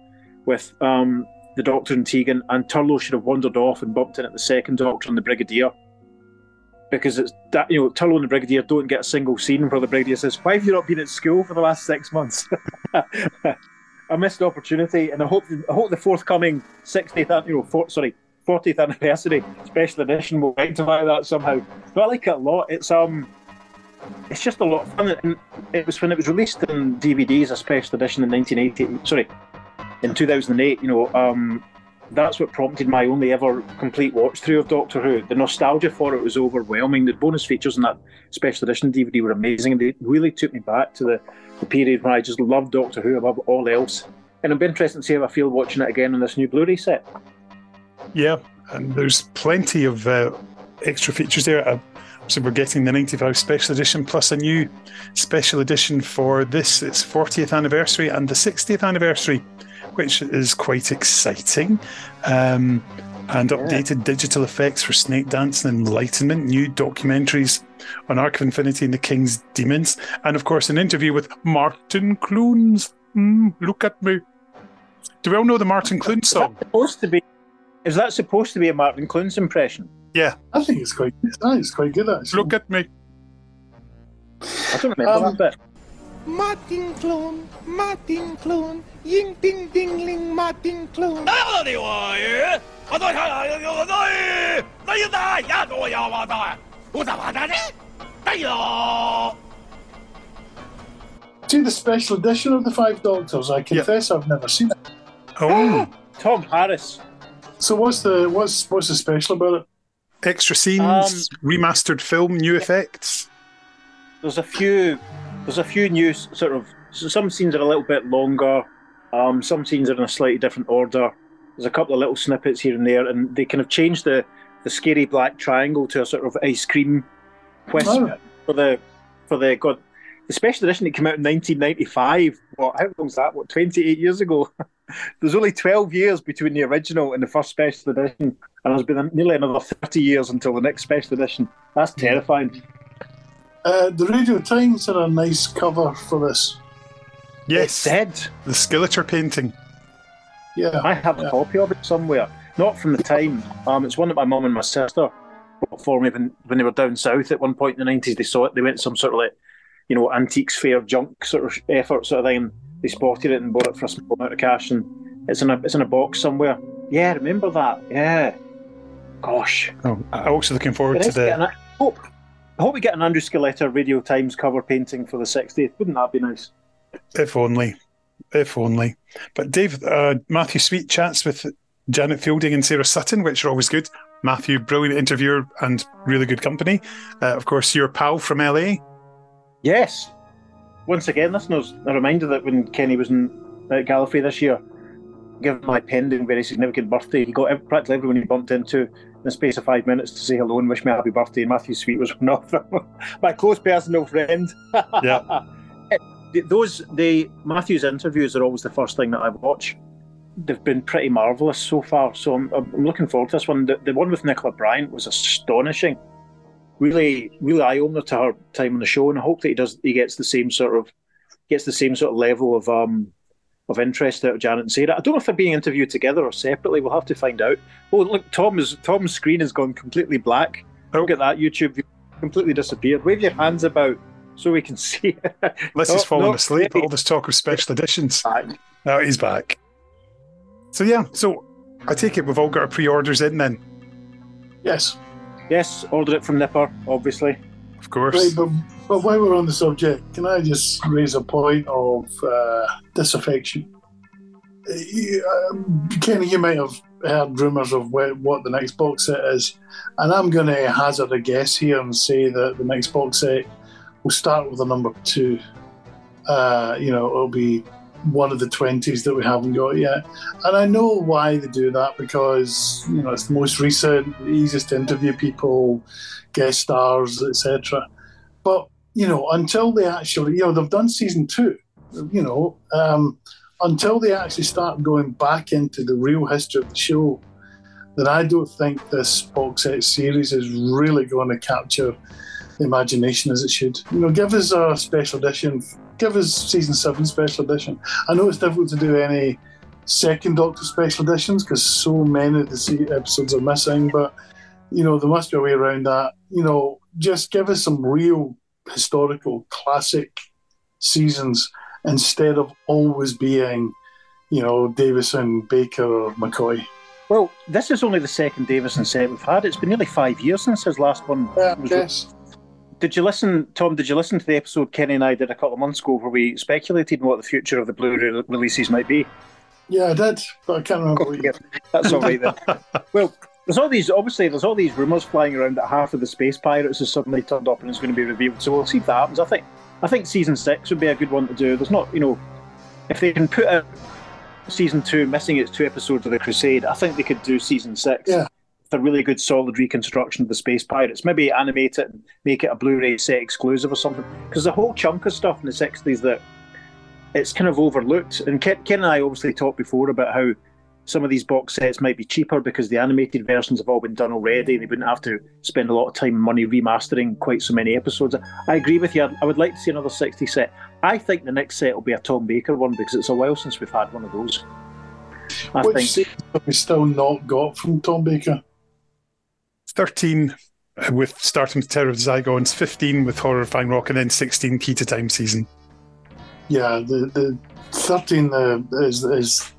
with um, the Doctor and Tegan, and Turlough should have wandered off and bumped in at the second Doctor and the Brigadier. Because it's that you know Turlough and the Brigadier don't get a single scene where the Brigadier says, "Why have you not been at school for the last six months?" I missed the opportunity, and I hope I hope the forthcoming 60th, you know, for, sorry, 40th anniversary special edition will rectify that somehow. But I like it a lot. It's um, it's just a lot of fun. And it was when it was released in DVD as a special edition in 1980. Sorry, in 2008. You know, um, that's what prompted my only ever complete watch through of Doctor Who. The nostalgia for it was overwhelming. The bonus features in that special edition DVD were amazing, and they really took me back to the, the period when I just loved Doctor Who above all else. And it'll be interesting to see how I feel watching it again on this new Blu-ray set.
Yeah, and there's plenty of uh, extra features there. Uh, so we're getting the 95 special edition plus a new special edition for this its 40th anniversary and the 60th anniversary, which is quite exciting. Um, and updated digital effects for Snake Dance and Enlightenment, new documentaries on Arc of Infinity and the King's Demons, and of course an interview with Martin Clunes. Mm, look at me. Do we all know the Martin
Clunes
song?
supposed to be? Is that supposed to be a Martin Clunes impression?
Yeah.
I think it's quite good. I it's quite good actually.
Look at me.
I don't remember
um,
that bit.
Martin Clune, Martin Clune, ying ding ding ling, Martin Clune.
See the special edition of the Five Doctors. I confess yep. I've never seen it.
Oh,
Tom Harris.
So what's the what's what's the special about it?
extra scenes,
Um,
remastered film, new effects.
There's a few. There's a few new sort of. So some scenes are a little bit longer. Um, some scenes are in a slightly different order. There's a couple of little snippets here and there, and they kind of changed the the scary black triangle to a sort of ice cream twist
Oh.
for the for the God. The special edition that came out in 1995. What? How long's that? What? 28 years ago. There's only 12 years between the original and the first special edition, and there's been nearly another 30 years until the next special edition. That's terrifying.
Uh, the Radio Times had a nice cover for this.
Yes,
Dead.
the Skilleter painting.
Yeah,
I have a copy of it somewhere. Not from the time. Um, it's one that my mum and my sister bought for me when, when they were down south at one point in the nineties. They saw it. They went some sort of like, you know, antiques fair junk sort of effort sort of thing. They spotted it and bought it for a small amount of cash. And it's in a it's in a box somewhere. Yeah, remember that. Yeah. Gosh.
Oh, I'm also looking forward to the.
I hope, I hope we get an Andrew Skilleter Radio Times cover painting for the 60th. Wouldn't that be nice?
If only, if only. But Dave, uh, Matthew Sweet chats with Janet Fielding and Sarah Sutton, which are always good. Matthew, brilliant interviewer and really good company. Uh, of course, your pal from LA.
Yes. Once again, listeners, a reminder that when Kenny was in at Gallifrey this year, given my pending very significant birthday, he got practically everyone he bumped into in the space of five minutes to say hello and wish me a happy birthday. And Matthew Sweet was one of them. my close personal friend.
Yeah.
Those the Matthew's interviews are always the first thing that I watch. They've been pretty marvelous so far, so I'm, I'm looking forward to this one. The, the one with Nicola Bryant was astonishing really really eye opener to her time on the show, and I hope that he does he gets the same sort of gets the same sort of level of um of interest out of Janet and Sarah. I don't know if they're being interviewed together or separately. We'll have to find out. Oh look, Tom is Tom's screen has gone completely black. Look at that YouTube completely disappeared. Wave your hands about so we can see.
Unless
No,
he's fallen
no,
asleep.
maybe.
All this talk of special editions.
Back.
Now he's back. So yeah, so I take it we've all got our pre-orders in then,
yes.
Yes, ordered it from Nipper, obviously.
of course.
Right, but, but while we're on the subject, can I just raise a point of uh, disaffection? Uh, you- um, Kenny, you might have heard rumours of wh- what the next box set is, and I'm going to hazard a guess here and say that the next box set will start with a number two. Uh, you know, it'll be one of the 20s that we haven't got yet. And I know why they do that because, you know, it's the most recent, the easiest to interview people, guest stars, etc. But, you know, until they actually, you know, they've done season two, you know, um, until they actually start going back into the real history of the show, then I don't think this box set series is really going to capture the imagination as it should. You know, give us a special edition, give us season seven special edition. I know it's difficult to do any second Doctor special editions because so many of the episodes are missing, but you know, there must be a way around that. You know, just give us some real historical classic seasons instead of always being, you know, Davison, Baker, or McCoy.
Well, this is only the second Davison set we've had. It's been nearly five years since his last one.
Yeah,
was
yes.
Did you listen, Tom? Did you listen to the episode Kenny and I did a couple of months ago where we speculated on what the future of the Blu-ray releases might be?
Yeah, I did, but I can't remember.
Yeah, that's all right then. well, there's all these obviously there's all these rumours flying around that half of the Space Pirates has suddenly turned up and it's going to be revealed. So we'll see if that happens. I think I think season six would be a good one to do. There's not you know if they can put out season two missing its two episodes of the Crusade, I think they could do season six.
Yeah.
A really good solid reconstruction of the Space Pirates. Maybe animate it and make it a Blu-ray set exclusive or something. Because the whole chunk of stuff in the sixties that it's kind of overlooked. And Ken, Ken and I obviously talked before about how some of these box sets might be cheaper because the animated versions have all been done already and they wouldn't have to spend a lot of time and money remastering quite so many episodes. I agree with you. I'd- like to see another 60 set. I think the next set will be a Tom Baker one because it's a while since we've had one of those. I
Which
think
we still not got from Tom Baker?
13 uh, with starting with Terror of the Zygons, 15 with Horror of Fang Rock, and then 16 Key to Time season.
Yeah, the the thirteen uh, is is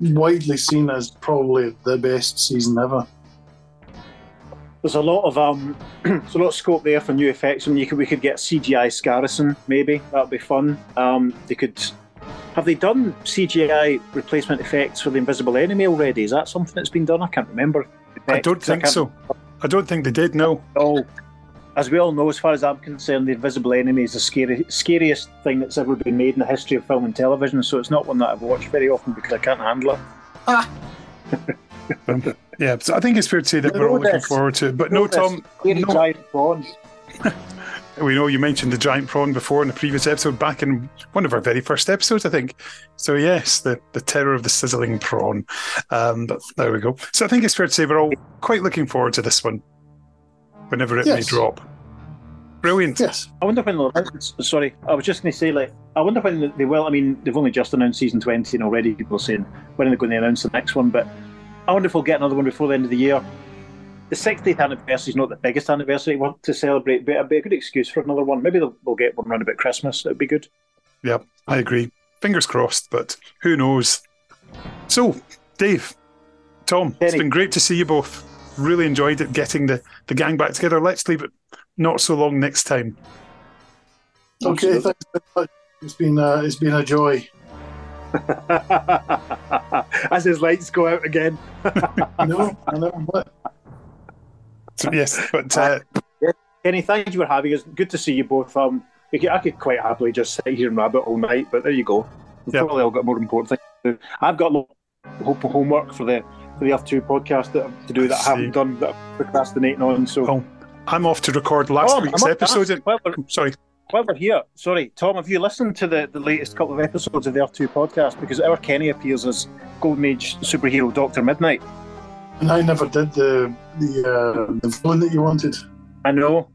widely seen as probably the best season ever.
there's a lot of um, there's a lot of scope there for new effects. I mean, you could we could get CGI Skarasen maybe that'd be fun. Um, they could have they done CGI replacement effects for the Invisible Enemy already? Is that something that's been done? I can't remember.
I don't think
can't-
so. I don't think they did, no.
Oh, as we all know, as far as I'm concerned, the Invisible Enemy is the scary, scariest thing that's ever been made in the history of film and television. So it's not one that I've watched very often because I can't handle it.
Um, yeah, so I think it's fair to say that
You
we're all looking
this.
forward to it. But no,
This
Tom,
scary
no,
giant prawns.
we know you mentioned the giant prawn before in the previous episode, back in one of our very first episodes, I think. So yes, the, the terror of the sizzling prawn. Um, but there we go. So I think it's fair to say we're all quite looking forward to this one, whenever it may drop. Brilliant.
Yes.
I wonder when they'll. Sorry, I was just going to say, like, I wonder when they will. I mean, they've only just announced season 20, and already people are saying when are they going to announce the next one. But I wonder if we'll get another one before the end of the year. The 60th anniversary is not the biggest anniversary we want to celebrate, but it'd be a good excuse for another one. Maybe they'll, we'll get one around about Christmas. It'd be good.
Yeah, I agree. Fingers crossed, but who knows? So, Dave, Tom, it's been great to see you both. Really enjoyed it getting the, the gang back together. Let's leave it not so long next time.
Okay.
Absolutely.
Thanks very much. It's been uh, it's been a joy.
As his lights go out again.
I know. I know.
Yes, but uh,
Kenny, thank you for having us. Good to see you both. Um, I could quite happily just sit here and rabbit all night, but there you go. We've
Yeah.
probably all got more important things to do. I've got a lot of homework for the for the Earth Two podcast that, to do that I haven't done that I'm procrastinating on. So,
Oh, I'm off to record last
Tom,
week's episode.
ask, while, we're,
Sorry.
while we're here, sorry, Tom, have you listened to the, the latest couple of episodes of the Earth Two podcast? Because our Kenny appears as Golden Age superhero Doctor Midnight.
And I never did the the uh, the villain that you wanted.
I know.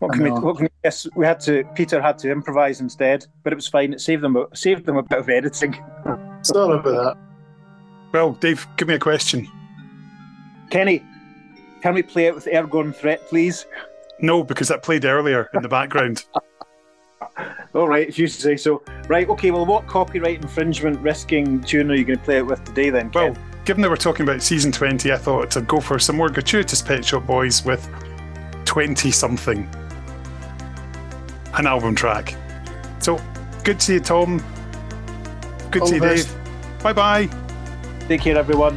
What can we? What can we? Yes, we had to. Peter had to improvise instead, but it was fine. It saved them. a- Saved them a bit of editing.
Sorry about that.
Well, Dave, give me a question.
Kenny, can we play it with Ergon Threat, please?
No, because that played earlier in the background.
All right, if you say so. Right, okay. Well, what copyright infringement risking tune are you going to play it with today, then?
Well,
Ken?
Given that we're talking about season 20, I thought to go for some more gratuitous Pet Shop Boys with 20 something. An album track. So, good to see you, Tom. Good to see you. Dave. Bye bye.
take care, everyone.